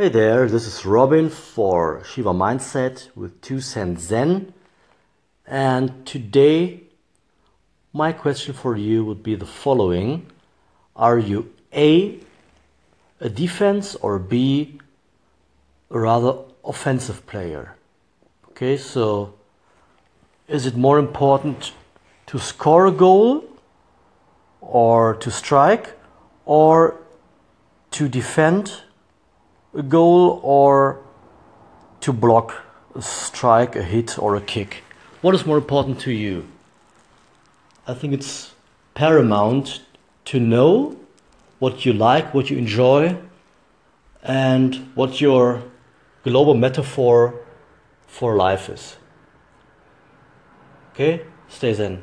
Hey there, this is Robin for Shiva Mindset with 2 Cent Zen. And today, my question for you would be the following Are you A, a defense, or B, a rather offensive player? Okay, so is it more important to score a goal or to strike or to defend? A goal or to block a strike, a hit, or a kick? What is more important to you? I think it's paramount to know what you like, what you enjoy, and what your global metaphor for life is. Okay? Stay zen.